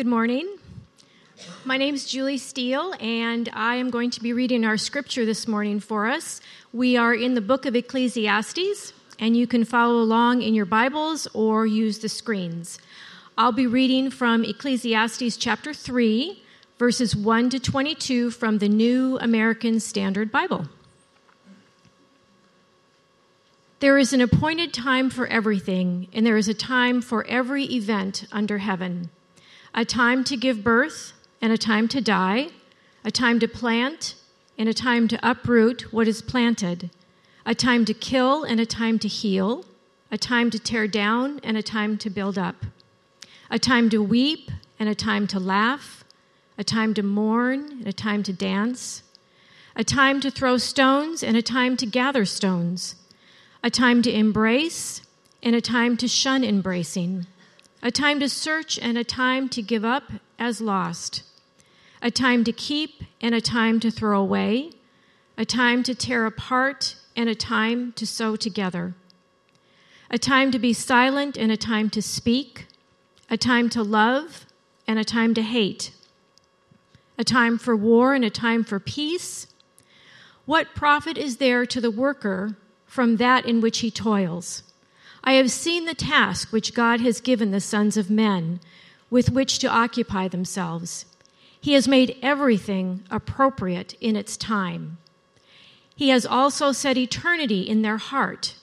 Good morning. My name is Julie Steele, and I am going to be reading our scripture this morning for us. We are in the book of Ecclesiastes, and you can follow along in your Bibles or use the screens. I'll be reading from Ecclesiastes chapter 3, verses 1 to 22 from the New American Standard Bible. There is an appointed time for everything, and there is a time for every event under heaven a time to give birth and a time to die, a time to plant and a time to uproot what is planted, a time to kill and a time to heal, a time to tear down and a time to build up, a time to weep and a time to laugh, a time to mourn and a time to dance, a time to throw stones and a time to gather stones, a time to embrace and a time to shun embracing, a time to search and a time to give up as lost a time to keep and a time to throw away, a time to tear apart and a time to sew together, a time to be silent and a time to speak, a time to love and a time to hate, a time for war and a time for peace. What profit is there to the worker from that in which he toils? I have seen the task which God has given the sons of men with which to occupy themselves. He has made everything appropriate in its time. He has also set eternity in their heart,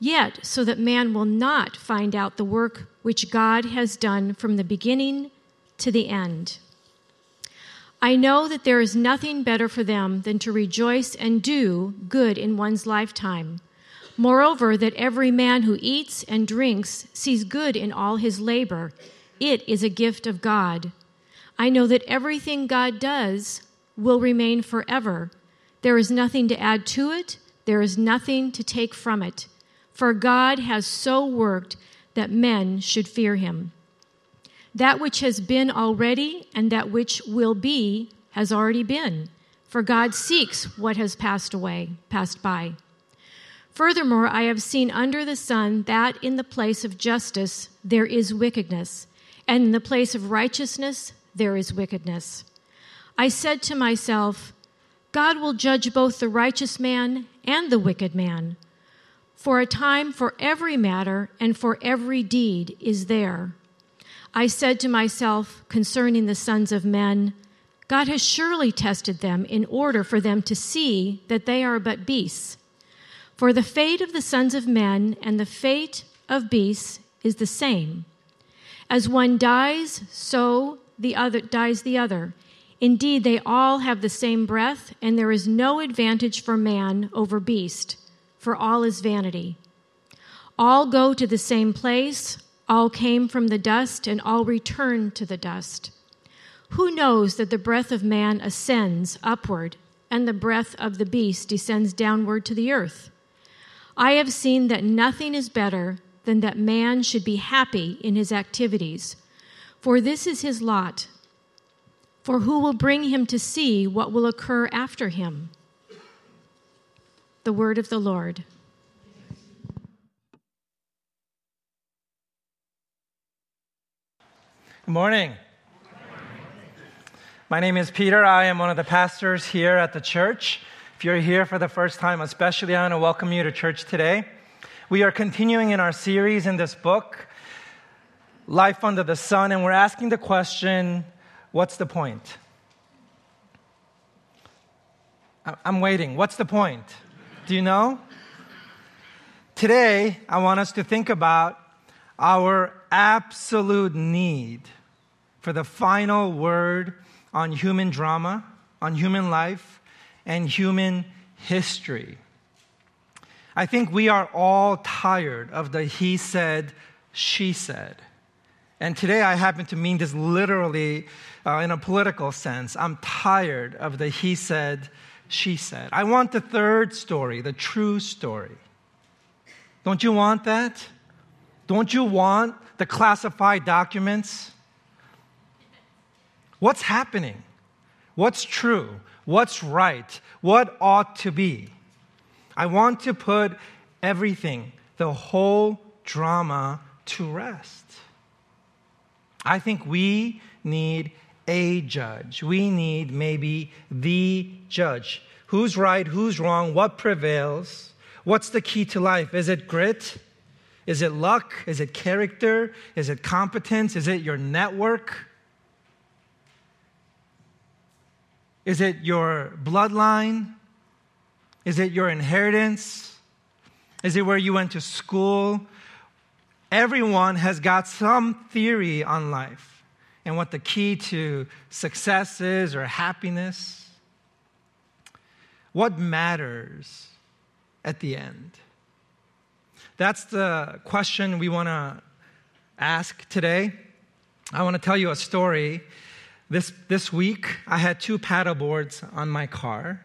yet so that man will not find out the work which God has done from the beginning to the end. I know that there is nothing better for them than to rejoice and do good in one's lifetime. Moreover, that every man who eats and drinks sees good in all his labor. It is a gift of God. I know that everything God does will remain forever. There is nothing to add to it, there is nothing to take from it. For God has so worked that men should fear him. That which has been already and that which will be has already been, for God seeks what has passed away, passed by. Furthermore, I have seen under the sun that in the place of justice there is wickedness, and in the place of righteousness there is wickedness. I said to myself, God will judge both the righteous man and the wicked man. For a time for every matter and for every deed is there. I said to myself concerning the sons of men, God has surely tested them in order for them to see that they are but beasts. For the fate of the sons of men and the fate of beasts is the same. As one dies, so the other dies the other. Indeed, they all have the same breath, and there is no advantage for man over beast, for all is vanity. All go to the same place, all came from the dust, and all return to the dust. Who knows that the breath of man ascends upward, and the breath of the beast descends downward to the earth? I have seen that nothing is better than that man should be happy in his activities for this is his lot. For who will bring him to see what will occur after him? The word of the Lord. Good morning. My name is Peter. I am one of the pastors here at the church. If you're here for the first time, especially, I want to welcome you to church today. We are continuing in our series in this book life under the sun, and we're asking the question what's the point? I'm waiting. What's the point? Do you know? Today, I want us to think about our absolute need for the final word on human drama, on human life, and human history. I think we are all tired of the he said, she said. And today I happen to mean this literally uh, in a political sense. I'm tired of the he said, she said. I want the third story, the true story. Don't you want that? Don't you want the classified documents? What's happening? What's true? What's right? What ought to be? I want to put everything, the whole drama, to rest. I think we need a judge. We need maybe the judge. Who's right? Who's wrong? What prevails? What's the key to life? Is it grit? Is it luck? Is it character? Is it competence? Is it your network? Is it your bloodline? Is it your inheritance? Is it where you went to school? Everyone has got some theory on life and what the key to success is or happiness. What matters at the end? That's the question we want to ask today. I want to tell you a story. This, this week, I had two paddle boards on my car.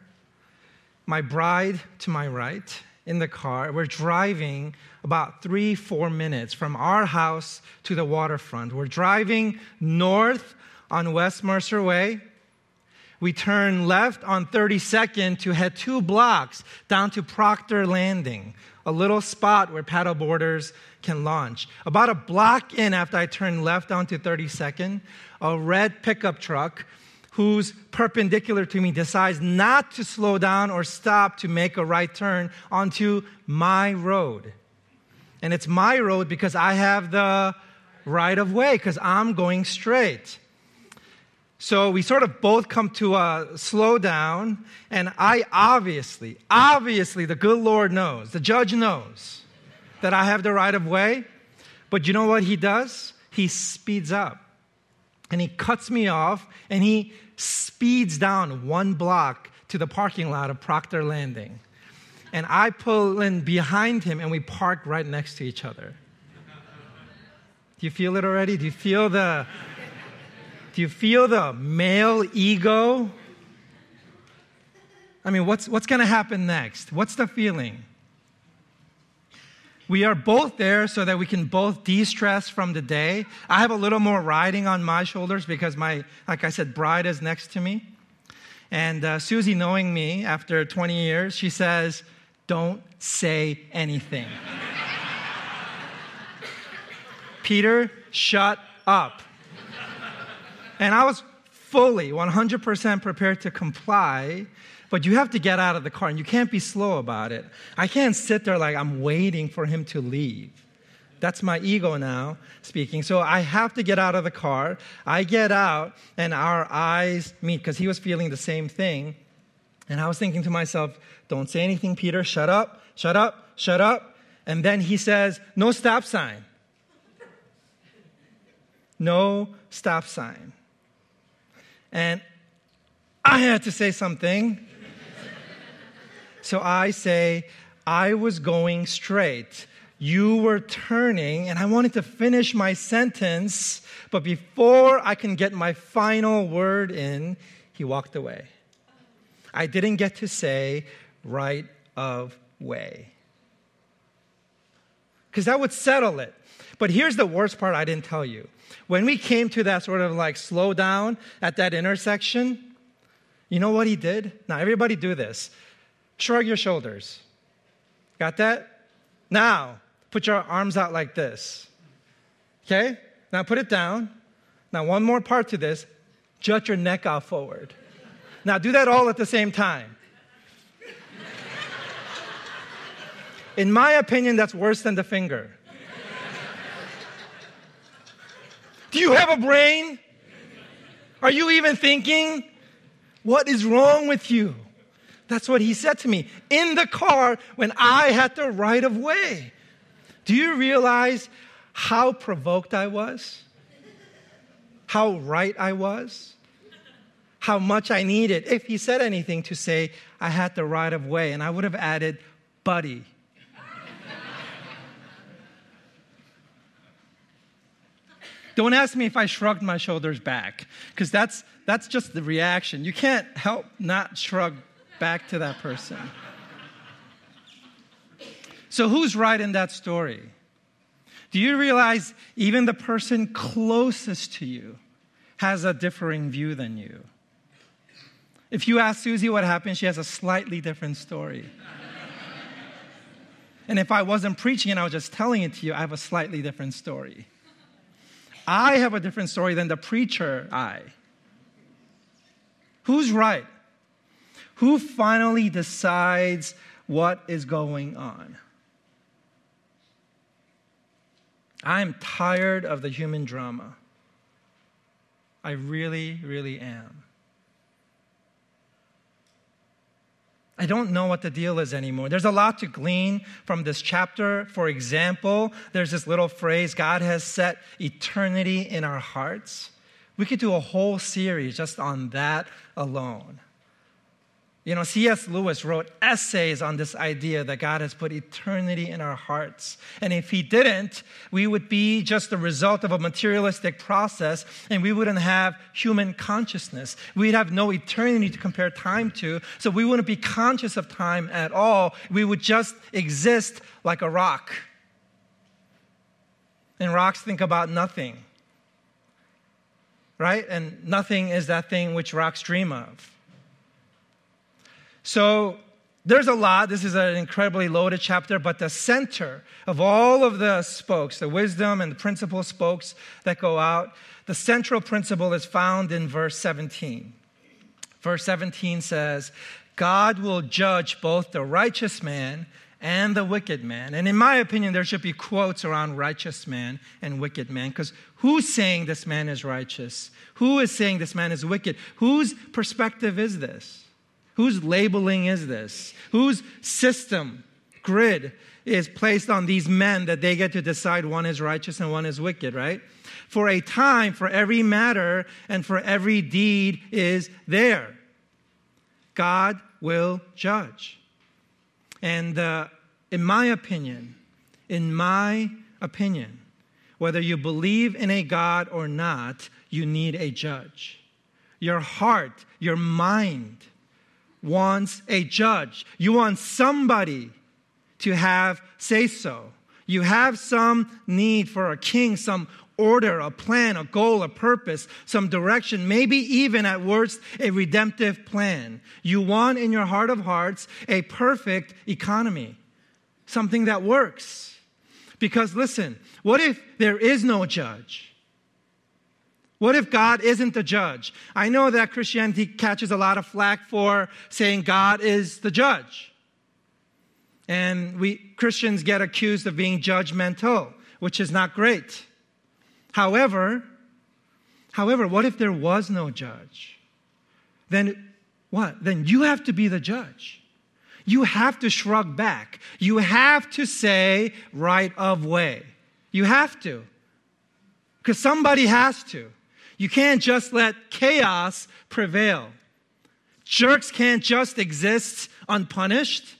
My bride to my right in the car. We're driving about three, four minutes from our house to the waterfront. We're driving north on West Mercer Way. We turn left on 32nd to head two blocks down to Proctor Landing, a little spot where paddleboarders can launch. About a block in after I turn left onto 32nd, a red pickup truck who's perpendicular to me decides not to slow down or stop to make a right turn onto my road. And it's my road because I have the right of way because I'm going straight. So we sort of both come to a slow down, and I obviously, obviously, the good Lord knows, the judge knows that I have the right of way. But you know what he does? He speeds up and he cuts me off and he speeds down one block to the parking lot of Proctor Landing. And I pull in behind him and we park right next to each other. Do you feel it already? Do you feel the do you feel the male ego? I mean, what's, what's going to happen next? What's the feeling? We are both there so that we can both de stress from the day. I have a little more riding on my shoulders because my, like I said, bride is next to me. And uh, Susie, knowing me after 20 years, she says, Don't say anything. Peter, shut up. And I was fully 100% prepared to comply, but you have to get out of the car and you can't be slow about it. I can't sit there like I'm waiting for him to leave. That's my ego now speaking. So I have to get out of the car. I get out and our eyes meet because he was feeling the same thing. And I was thinking to myself, don't say anything, Peter. Shut up, shut up, shut up. And then he says, no stop sign. No stop sign. And I had to say something. So I say, I was going straight. You were turning, and I wanted to finish my sentence, but before I can get my final word in, he walked away. I didn't get to say right of way. Because that would settle it. But here's the worst part I didn't tell you. When we came to that sort of like slow down at that intersection, you know what he did? Now, everybody do this. Shrug your shoulders. Got that? Now, put your arms out like this. Okay? Now, put it down. Now, one more part to this. Jut your neck out forward. Now, do that all at the same time. In my opinion, that's worse than the finger. Do you have a brain? Are you even thinking? What is wrong with you? That's what he said to me in the car when I had the right of way. Do you realize how provoked I was? How right I was? How much I needed, if he said anything, to say I had the right of way. And I would have added, buddy. Don't ask me if I shrugged my shoulders back, because that's, that's just the reaction. You can't help not shrug back to that person. So, who's right in that story? Do you realize even the person closest to you has a differing view than you? If you ask Susie what happened, she has a slightly different story. and if I wasn't preaching and I was just telling it to you, I have a slightly different story. I have a different story than the preacher I. Who's right? Who finally decides what is going on? I'm tired of the human drama. I really, really am. I don't know what the deal is anymore. There's a lot to glean from this chapter. For example, there's this little phrase God has set eternity in our hearts. We could do a whole series just on that alone. You know, C.S. Lewis wrote essays on this idea that God has put eternity in our hearts. And if He didn't, we would be just the result of a materialistic process and we wouldn't have human consciousness. We'd have no eternity to compare time to, so we wouldn't be conscious of time at all. We would just exist like a rock. And rocks think about nothing, right? And nothing is that thing which rocks dream of. So there's a lot. This is an incredibly loaded chapter, but the center of all of the spokes, the wisdom and the principle spokes that go out, the central principle is found in verse 17. Verse 17 says, God will judge both the righteous man and the wicked man. And in my opinion, there should be quotes around righteous man and wicked man, because who's saying this man is righteous? Who is saying this man is wicked? Whose perspective is this? Whose labeling is this? Whose system, grid, is placed on these men that they get to decide one is righteous and one is wicked, right? For a time, for every matter, and for every deed is there. God will judge. And uh, in my opinion, in my opinion, whether you believe in a God or not, you need a judge. Your heart, your mind, wants a judge. You want somebody to have say so. You have some need for a king, some order, a plan, a goal, a purpose, some direction, maybe even at worst a redemptive plan. You want in your heart of hearts a perfect economy, something that works. Because listen, what if there is no judge? What if God isn't the judge? I know that Christianity catches a lot of flack for saying God is the judge. And we Christians get accused of being judgmental, which is not great. However, however, what if there was no judge? Then what? Then you have to be the judge. You have to shrug back. You have to say right of way. You have to. Because somebody has to. You can't just let chaos prevail. Jerks can't just exist unpunished.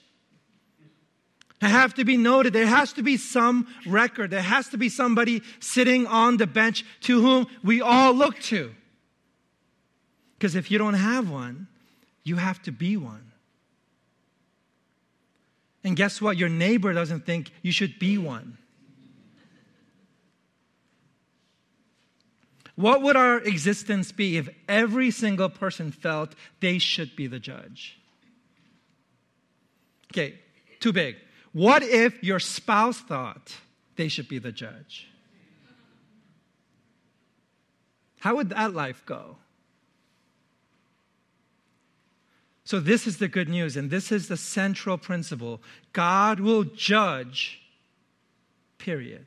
It have to be noted. There has to be some record. There has to be somebody sitting on the bench to whom we all look to. Because if you don't have one, you have to be one. And guess what? Your neighbor doesn't think you should be one. What would our existence be if every single person felt they should be the judge? Okay, too big. What if your spouse thought they should be the judge? How would that life go? So, this is the good news, and this is the central principle God will judge, period.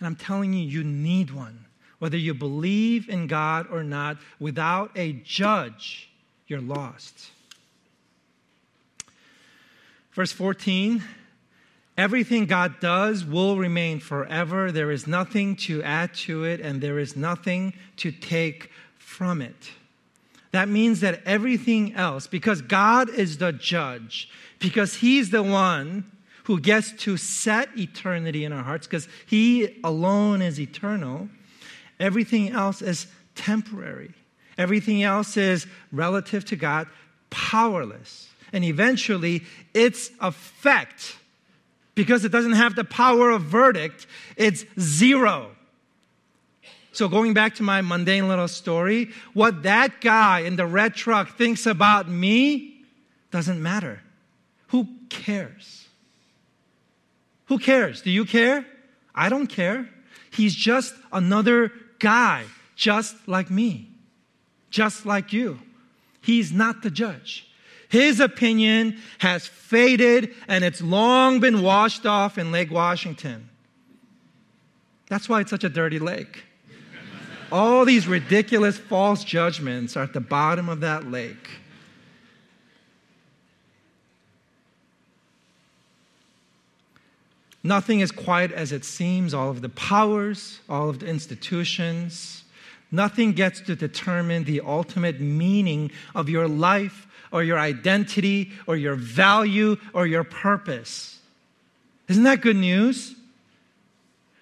And I'm telling you, you need one whether you believe in God or not, without a judge, you're lost. Verse 14 Everything God does will remain forever. There is nothing to add to it, and there is nothing to take from it. That means that everything else, because God is the judge, because He's the one who gets to set eternity in our hearts, because He alone is eternal, Everything else is temporary. Everything else is relative to God, powerless. And eventually, its effect, because it doesn't have the power of verdict, it's zero. So, going back to my mundane little story, what that guy in the red truck thinks about me doesn't matter. Who cares? Who cares? Do you care? I don't care. He's just another guy, just like me, just like you. He's not the judge. His opinion has faded and it's long been washed off in Lake Washington. That's why it's such a dirty lake. All these ridiculous false judgments are at the bottom of that lake. Nothing is quiet as it seems. All of the powers, all of the institutions, nothing gets to determine the ultimate meaning of your life or your identity or your value or your purpose. Isn't that good news?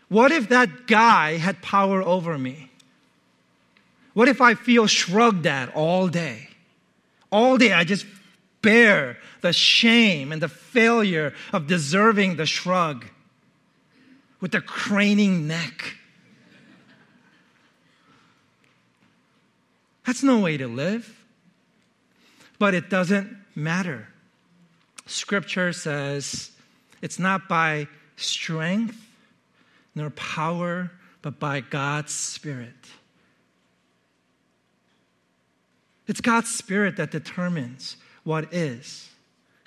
What if that guy had power over me? What if I feel shrugged at all day? All day I just bear the shame and the failure of deserving the shrug with the craning neck. That's no way to live. But it doesn't matter. Scripture says it's not by strength nor power, but by God's Spirit. It's God's Spirit that determines what is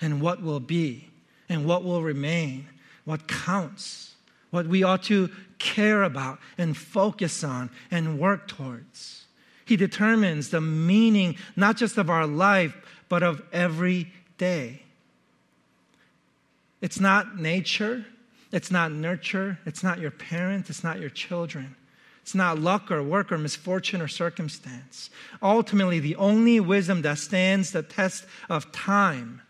and what will be and what will remain, what counts, what we ought to care about and focus on and work towards. He determines the meaning not just of our life, but of every day. It's not nature, it's not nurture, it's not your parents, it's not your children. It's not luck or work or misfortune or circumstance. Ultimately, the only wisdom that stands the test of time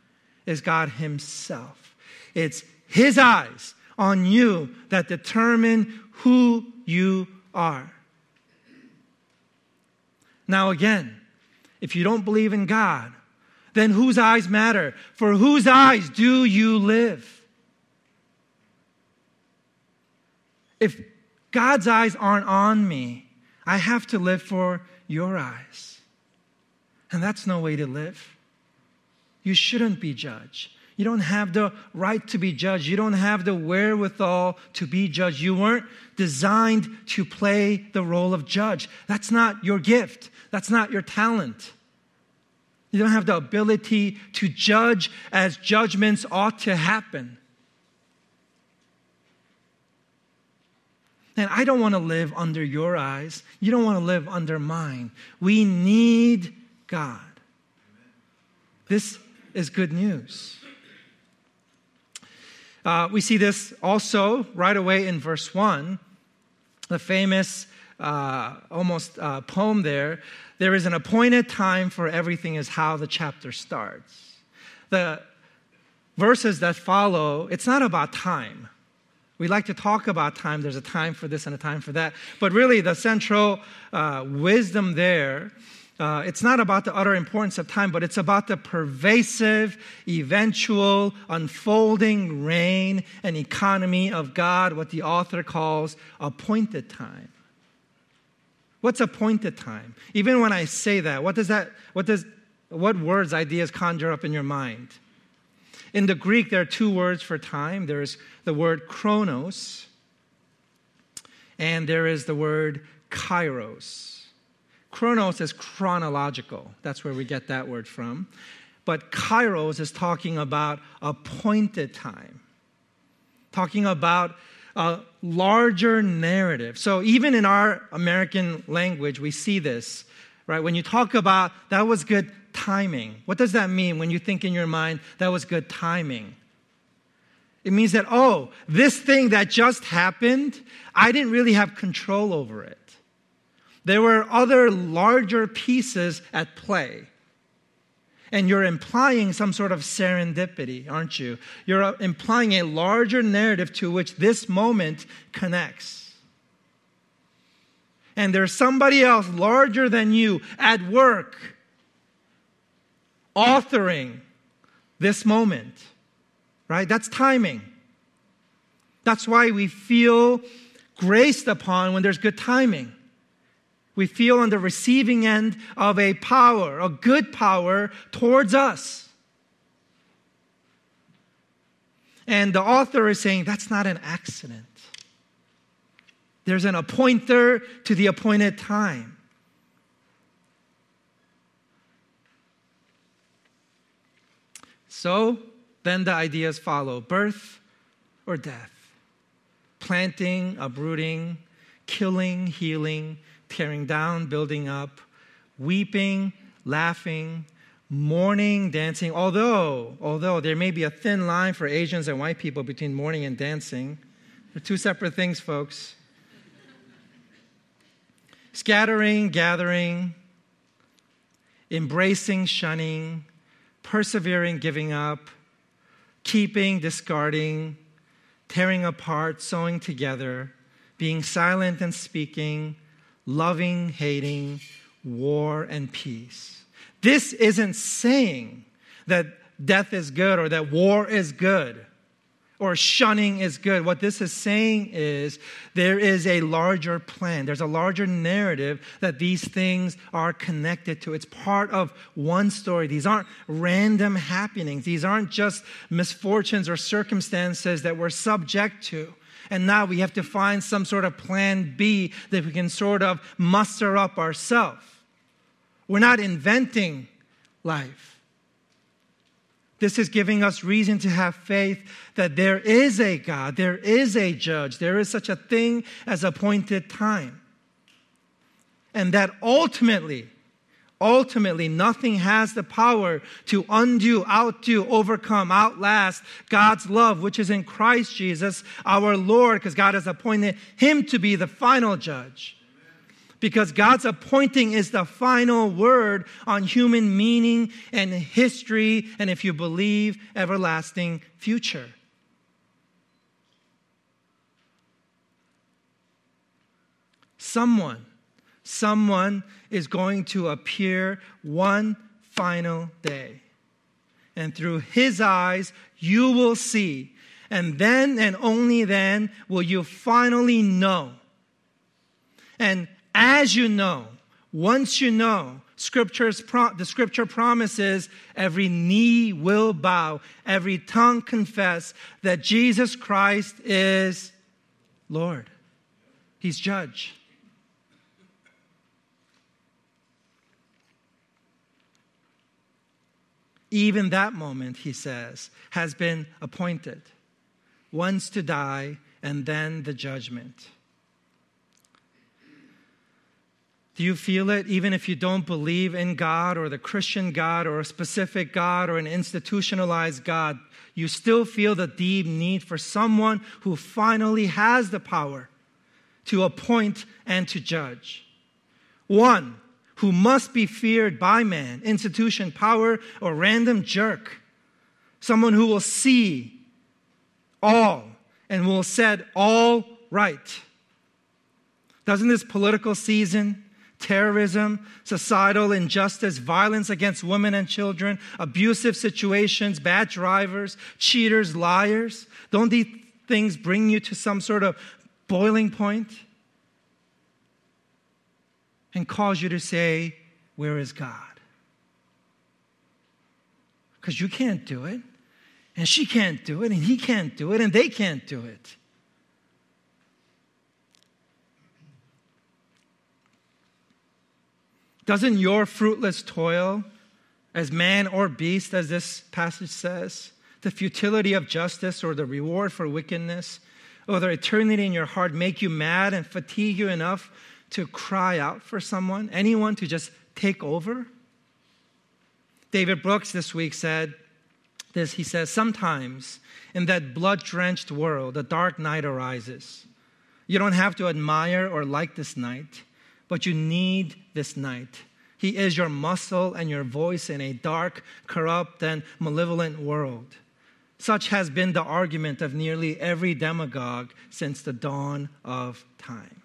is God Himself. It's His eyes on you that determine who you are. Now, again, if you don't believe in God, then whose eyes matter? For whose eyes do you live? If God's eyes aren't on me, I have to live for your eyes. And that's no way to live. You shouldn't be judged. You don't have the right to be judged. You don't have the wherewithal to be judged. You weren't designed to play the role of judge. That's not your gift. That's not your talent. You don't have the ability to judge as judgments ought to happen. And I don't want to live under your eyes. You don't want to live under mine. We need God. This is good news. Uh, we see this also right away in verse 1, the famous uh, almost uh, poem there. There is an appointed time for everything, is how the chapter starts. The verses that follow, it's not about time. We like to talk about time. There's a time for this and a time for that. But really, the central uh, wisdom there uh, it's not about the utter importance of time, but it's about the pervasive, eventual, unfolding reign and economy of God, what the author calls appointed time. What's appointed time? Even when I say that, what does that, what does, what words, ideas conjure up in your mind? In the Greek, there are two words for time. There's the word chronos, and there is the word kairos. Chronos is chronological. That's where we get that word from. But kairos is talking about appointed time, talking about a larger narrative. So even in our American language, we see this, right? When you talk about that was good timing, what does that mean when you think in your mind that was good timing? It means that, oh, this thing that just happened, I didn't really have control over it. There were other larger pieces at play. And you're implying some sort of serendipity, aren't you? You're uh, implying a larger narrative to which this moment connects. And there's somebody else larger than you at work authoring this moment, right? That's timing. That's why we feel graced upon when there's good timing. We feel on the receiving end of a power, a good power towards us. And the author is saying that's not an accident. There's an appointer to the appointed time. So then the ideas follow birth or death, planting, uprooting, killing, healing, tearing down, building up, weeping, laughing, mourning, dancing. Although, although there may be a thin line for Asians and white people between mourning and dancing, they're two separate things, folks. Scattering, gathering, embracing, shunning, persevering, giving up, keeping, discarding, tearing apart, sewing together, being silent and speaking, loving, hating, war and peace. This isn't saying that death is good or that war is good or shunning is good. What this is saying is there is a larger plan. There's a larger narrative that these things are connected to. It's part of one story. These aren't random happenings. These aren't just misfortunes or circumstances that we're subject to. And now we have to find some sort of plan B that we can sort of muster up ourselves. We're not inventing life. This is giving us reason to have faith that there is a God, there is a judge, there is such a thing as appointed time. And that ultimately, ultimately, nothing has the power to undo, outdo, overcome, outlast God's love, which is in Christ Jesus, our Lord, because God has appointed him to be the final judge because God's appointing is the final word on human meaning and history, and if you believe, everlasting future. Someone, someone is going to appear one final day. And through his eyes, you will see. And then and only then will you finally know. And as you know, once you know, scriptures pro- the scripture promises every knee will bow, every tongue confess that Jesus Christ is Lord. He's judge. Even that moment, he says, has been appointed. Once to die, and then the judgment. Do you feel it even if you don't believe in God or the Christian God or a specific God or an institutionalized God? You still feel the deep need for someone who finally has the power to appoint and to judge. One who must be feared by man, institution, power, or random jerk. Someone who will see all and will set all right. Doesn't this political season terrorism, societal injustice, violence against women and children, abusive situations, bad drivers, cheaters, liars? Don't these things bring you to some sort of boiling point and cause you to say, Where is God? Because you can't do it, and she can't do it, and he can't do it, and they can't do it. Doesn't your fruitless toil, as man or beast, as this passage says, the futility of justice or the reward for wickedness, or the eternity in your heart make you mad and fatigue you enough to cry out for someone, anyone to just take over? David Brooks this week said this. He says, Sometimes in that blood drenched world, a dark knight arises. You don't have to admire or like this knight but you need this knight. He is your muscle and your voice in a dark, corrupt, and malevolent world. Such has been the argument of nearly every demagogue since the dawn of time.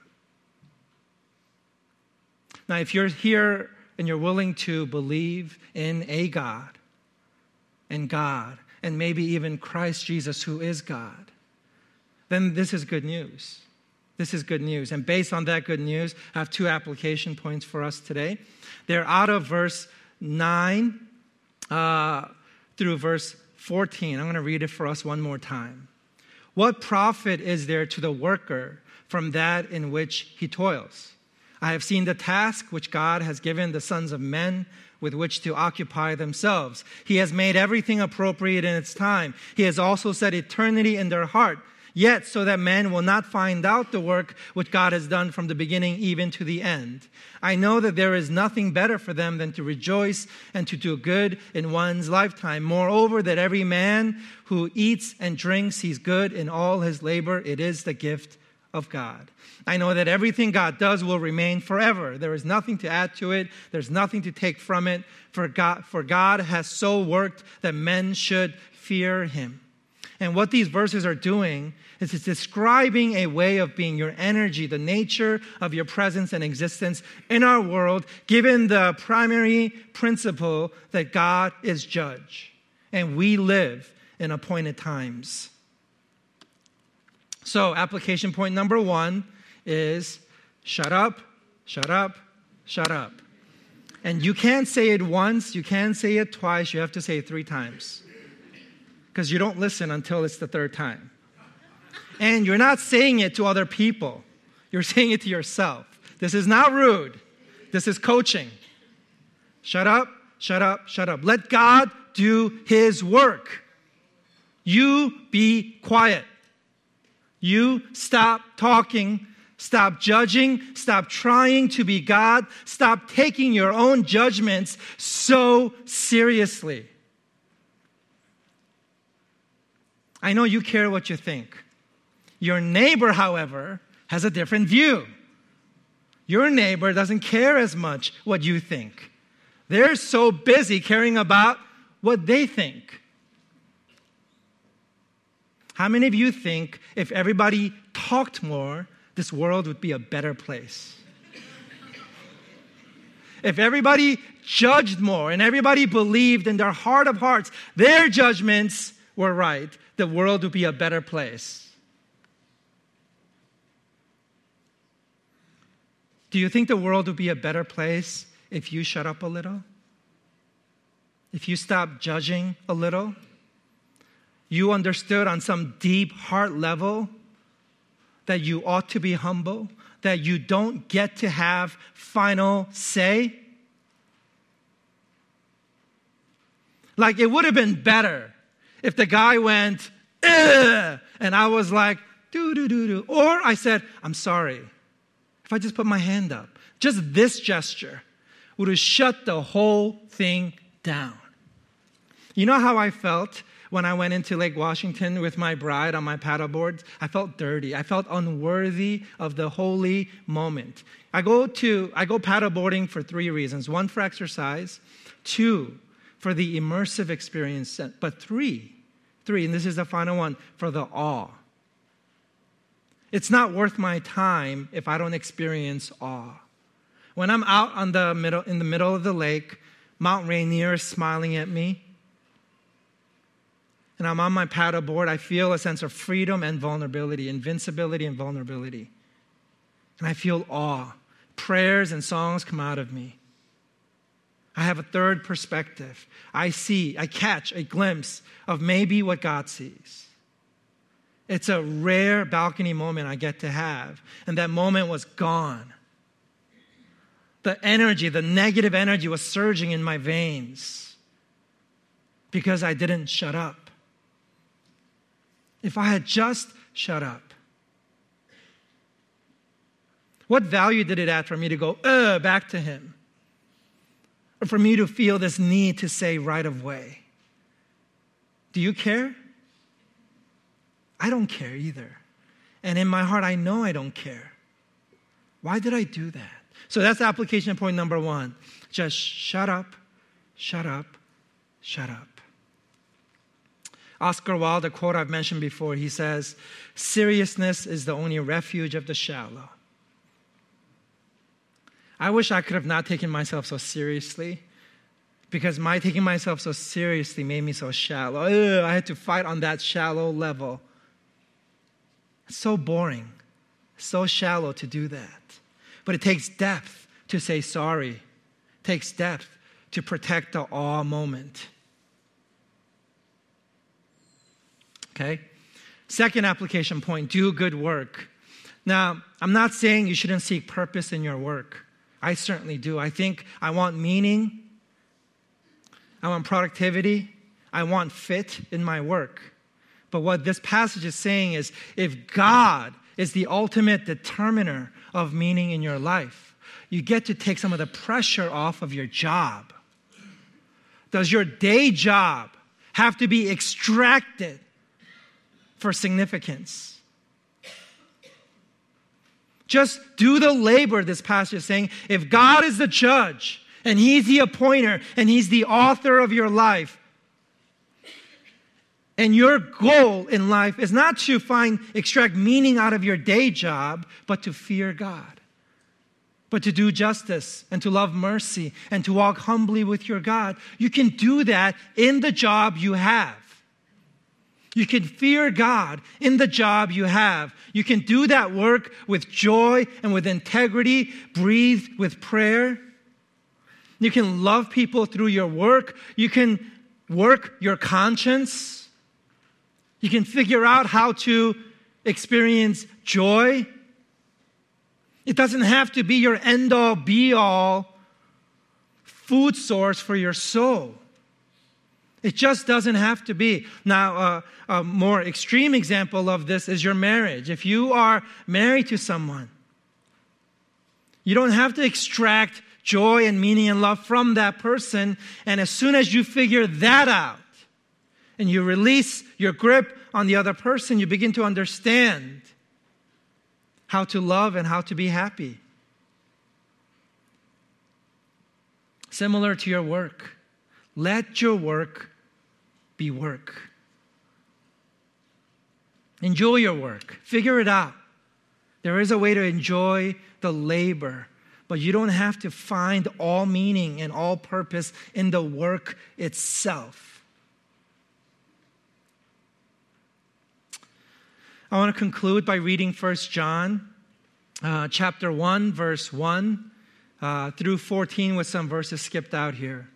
Now, if you're here and you're willing to believe in a God and God, and maybe even Christ Jesus, who is God, then this is good news. This is good news. And based on that good news, I have two application points for us today. They're out of verse 9 uh, through verse 14. I'm going to read it for us one more time. What profit is there to the worker from that in which he toils? I have seen the task which God has given the sons of men with which to occupy themselves. He has made everything appropriate in its time. He has also set eternity in their heart. Yet, so that men will not find out the work which God has done from the beginning even to the end. I know that there is nothing better for them than to rejoice and to do good in one's lifetime. Moreover, that every man who eats and drinks, he's good in all his labor. It is the gift of God. I know that everything God does will remain forever. There is nothing to add to it, there's nothing to take from it, for God, for God has so worked that men should fear him. And what these verses are doing is it's describing a way of being your energy, the nature of your presence and existence in our world, given the primary principle that God is judge and we live in appointed times. So, application point number one is shut up, shut up, shut up. And you can't say it once, you can't say it twice, you have to say it three times. Because you don't listen until it's the third time. And you're not saying it to other people, you're saying it to yourself. This is not rude, this is coaching. Shut up, shut up, shut up. Let God do His work. You be quiet. You stop talking, stop judging, stop trying to be God, stop taking your own judgments so seriously. I know you care what you think. Your neighbor, however, has a different view. Your neighbor doesn't care as much what you think. They're so busy caring about what they think. How many of you think if everybody talked more, this world would be a better place? if everybody judged more and everybody believed in their heart of hearts their judgments were right, the world would be a better place. Do you think the world would be a better place if you shut up a little? If you stop judging a little? you understood on some deep heart level that you ought to be humble, that you don't get to have final say? Like, it would have been better if the guy went, Ugh! and I was like, do, do, do, do. Or I said, I'm sorry. If I just put my hand up, just this gesture would have shut the whole thing down. You know how I felt when I went into Lake Washington with my bride on my paddleboard, I felt dirty. I felt unworthy of the holy moment. I go to I go paddleboarding for three reasons. One for exercise, two for the immersive experience, but three, three, and this is the final one, for the awe. It's not worth my time if I don't experience awe. When I'm out on the middle, in the middle of the lake, Mount Rainier is smiling at me and I'm on my paddleboard, I feel a sense of freedom and vulnerability, invincibility and vulnerability. And I feel awe. Prayers and songs come out of me. I have a third perspective. I see, I catch a glimpse of maybe what God sees. It's a rare balcony moment I get to have. And that moment was gone. The energy, the negative energy was surging in my veins because I didn't shut up if I had just shut up? What value did it add for me to go, uh, back to him? Or for me to feel this need to say right of way? Do you care? I don't care either. And in my heart, I know I don't care. Why did I do that? So that's application point number one. Just shut up, shut up, shut up. Oscar Wilde, a quote I've mentioned before, he says, Seriousness is the only refuge of the shallow. I wish I could have not taken myself so seriously because my taking myself so seriously made me so shallow. Ugh, I had to fight on that shallow level. It's so boring, so shallow to do that. But it takes depth to say sorry, it takes depth to protect the awe moment. Okay? Second application point do good work. Now, I'm not saying you shouldn't seek purpose in your work. I certainly do. I think I want meaning, I want productivity, I want fit in my work. But what this passage is saying is if God is the ultimate determiner of meaning in your life, you get to take some of the pressure off of your job. Does your day job have to be extracted for significance? Just do the labor, this passage is saying. If God is the judge and He's the appointer and He's the author of your life, and your goal in life is not to find, extract meaning out of your day job, but to fear God, but to do justice and to love mercy and to walk humbly with your God. You can do that in the job you have. You can fear God in the job you have. You can do that work with joy and with integrity, breathe with prayer. You can love people through your work. You can work your conscience. You can figure out how to experience joy. It doesn't have to be your end all be all food source for your soul. It just doesn't have to be. Now, uh, a more extreme example of this is your marriage. If you are married to someone, you don't have to extract joy and meaning and love from that person. And as soon as you figure that out and you release your grip on the other person, you begin to understand how to love and how to be happy. Similar to your work, let your work be work. Enjoy your work, figure it out. There is a way to enjoy the labor, but you don't have to find all meaning and all purpose in the work itself. I want to conclude by reading 1 John uh, chapter 1, verse 1 uh, through 14, with some verses skipped out here.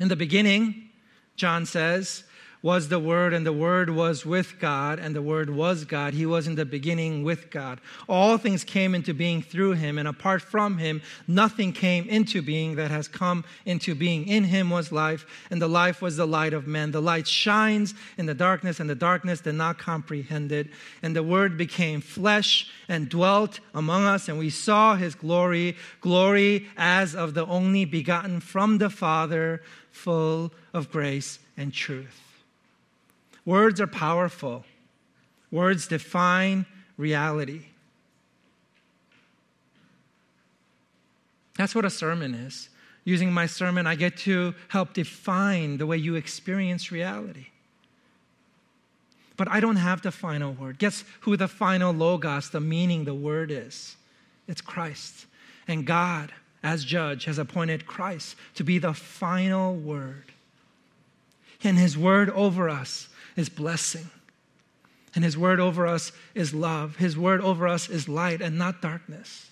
In the beginning, John says, was the Word, and the Word was with God, and the Word was God. He was in the beginning with God. All things came into being through him, and apart from him, nothing came into being that has come into being. In him was life, and the life was the light of men. The light shines in the darkness, and the darkness did not comprehend it. And the Word became flesh and dwelt among us, and we saw his glory, glory as of the only begotten from the Father, full of grace and truth. Words are powerful, words define reality. That's what a sermon is. Using my sermon, I get to help define the way you experience reality. But I don't have the final word. Guess who the final logos, the meaning, the word is? It's Christ. And God, as judge, has appointed Christ to be the final word. And his word over us is blessing. And his word over us is love. His word over us is light and not darkness.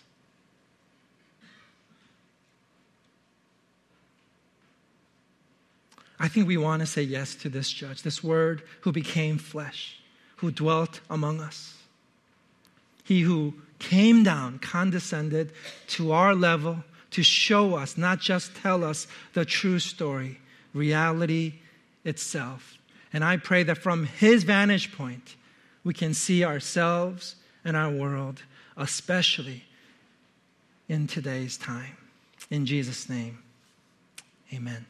I think we want to say yes to this judge, this word who became flesh, who dwelt among us. He who came down, condescended to our level to show us, not just tell us the true story, reality itself. And I pray that from his vantage point, we can see ourselves and our world, especially in today's time. In Jesus' name, amen.